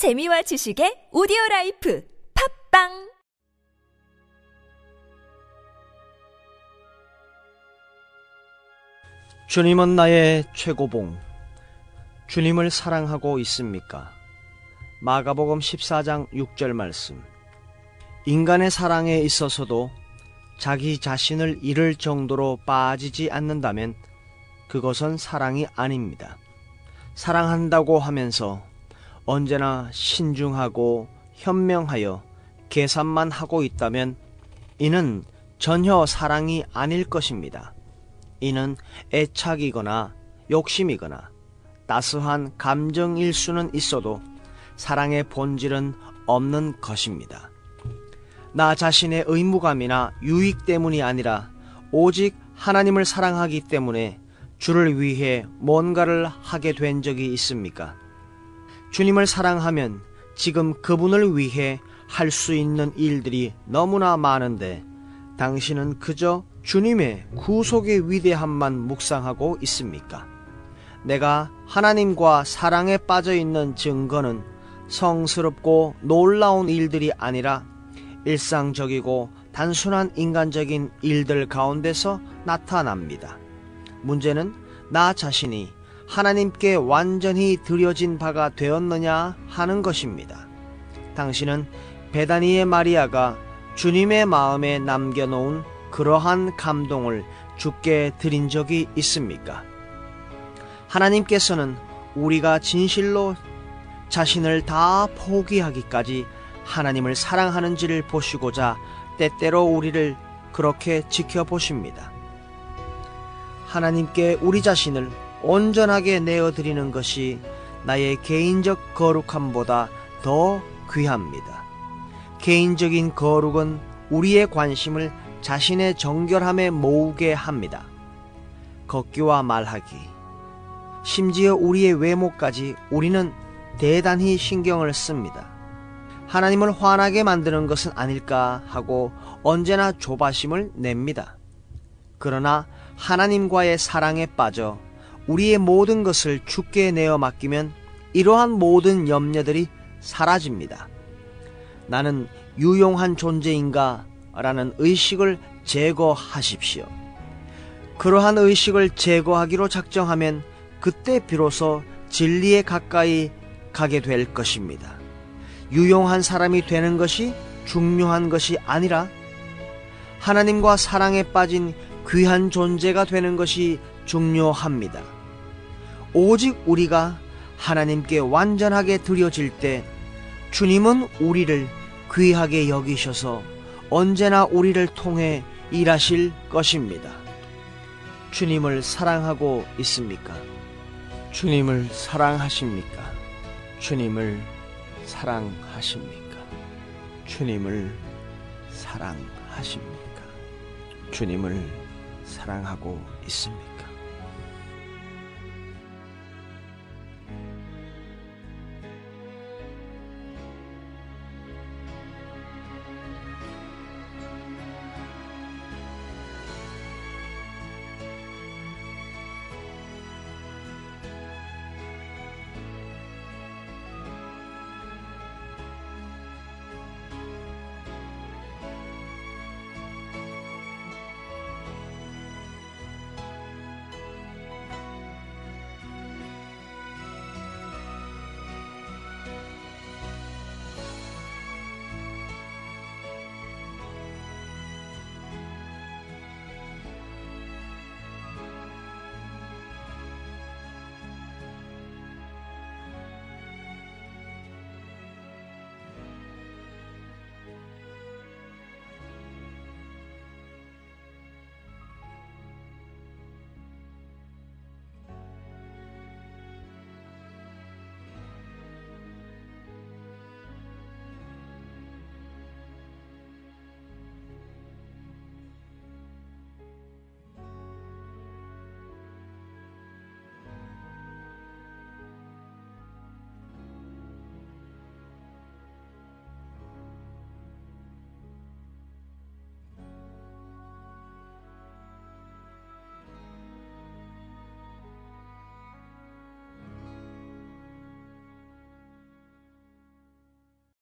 재미와 지식의 오디오 라이프 팟빵 주님은 나의 최고봉. 주님을 사랑하고 있습니까? 마가복음 14장 6절 말씀. 인간의 사랑에 있어서도 자기 자신을 잃을 정도로 빠지지 않는다면 그것은 사랑이 아닙니다. 사랑한다고 하면서 언제나 신중하고 현명하여 계산만 하고 있다면 이는 전혀 사랑이 아닐 것입니다. 이는 애착이거나 욕심이거나 따스한 감정일 수는 있어도 사랑의 본질은 없는 것입니다. 나 자신의 의무감이나 유익 때문이 아니라 오직 하나님을 사랑하기 때문에 주를 위해 뭔가를 하게 된 적이 있습니까? 주님을 사랑하면 지금 그분을 위해 할 수 있는 일들이 너무나 많은데 당신은 그저 주님의 구속의 위대함만 묵상하고 있습니까? 내가 하나님과 사랑에 빠져 있는 증거는 성스럽고 놀라운 일들이 아니라 일상적이고 단순한 인간적인 일들 가운데서 나타납니다. 문제는 나 자신이 하나님께 완전히 드려진 바가 되었느냐 하는 것입니다. 당신은 베다니의 마리아가 주님의 마음에 남겨놓은 그러한 감동을 주께 드린 적이 있습니까? 하나님께서는 우리가 진실로 자신을 다 포기하기까지 하나님을 사랑하는지를 보시고자 때때로 우리를 그렇게 지켜보십니다. 하나님께 우리 자신을 온전하게 내어드리는 것이 나의 개인적 거룩함보다 더 귀합니다. 개인적인 거룩은 우리의 관심을 자신의 정결함에 모으게 합니다. 걷기와 말하기, 심지어 우리의 외모까지 우리는 대단히 신경을 씁니다. 하나님을 화나게 만드는 것은 아닐까 하고 언제나 조바심을 냅니다. 그러나 하나님과의 사랑에 빠져 우리의 모든 것을 죽게 내어 맡기면 이러한 모든 염려들이 사라집니다. 나는 유용한 존재인가? 라는 의식을 제거하십시오. 그러한 의식을 제거하기로 작정하면 그때 비로소 진리에 가까이 가게 될 것입니다. 유용한 사람이 되는 것이 중요한 것이 아니라 하나님과 사랑에 빠진 귀한 존재가 되는 것이 중요합니다. 오직 우리가 하나님께 완전하게 드려질 때 주님은 우리를 귀하게 여기셔서 언제나 우리를 통해 일하실 것입니다. 주님을 사랑하고 있습니까? 주님을 사랑하십니까? 주님을 사랑하십니까? 주님을 사랑하십니까? 주님을 사랑하고 있습니까?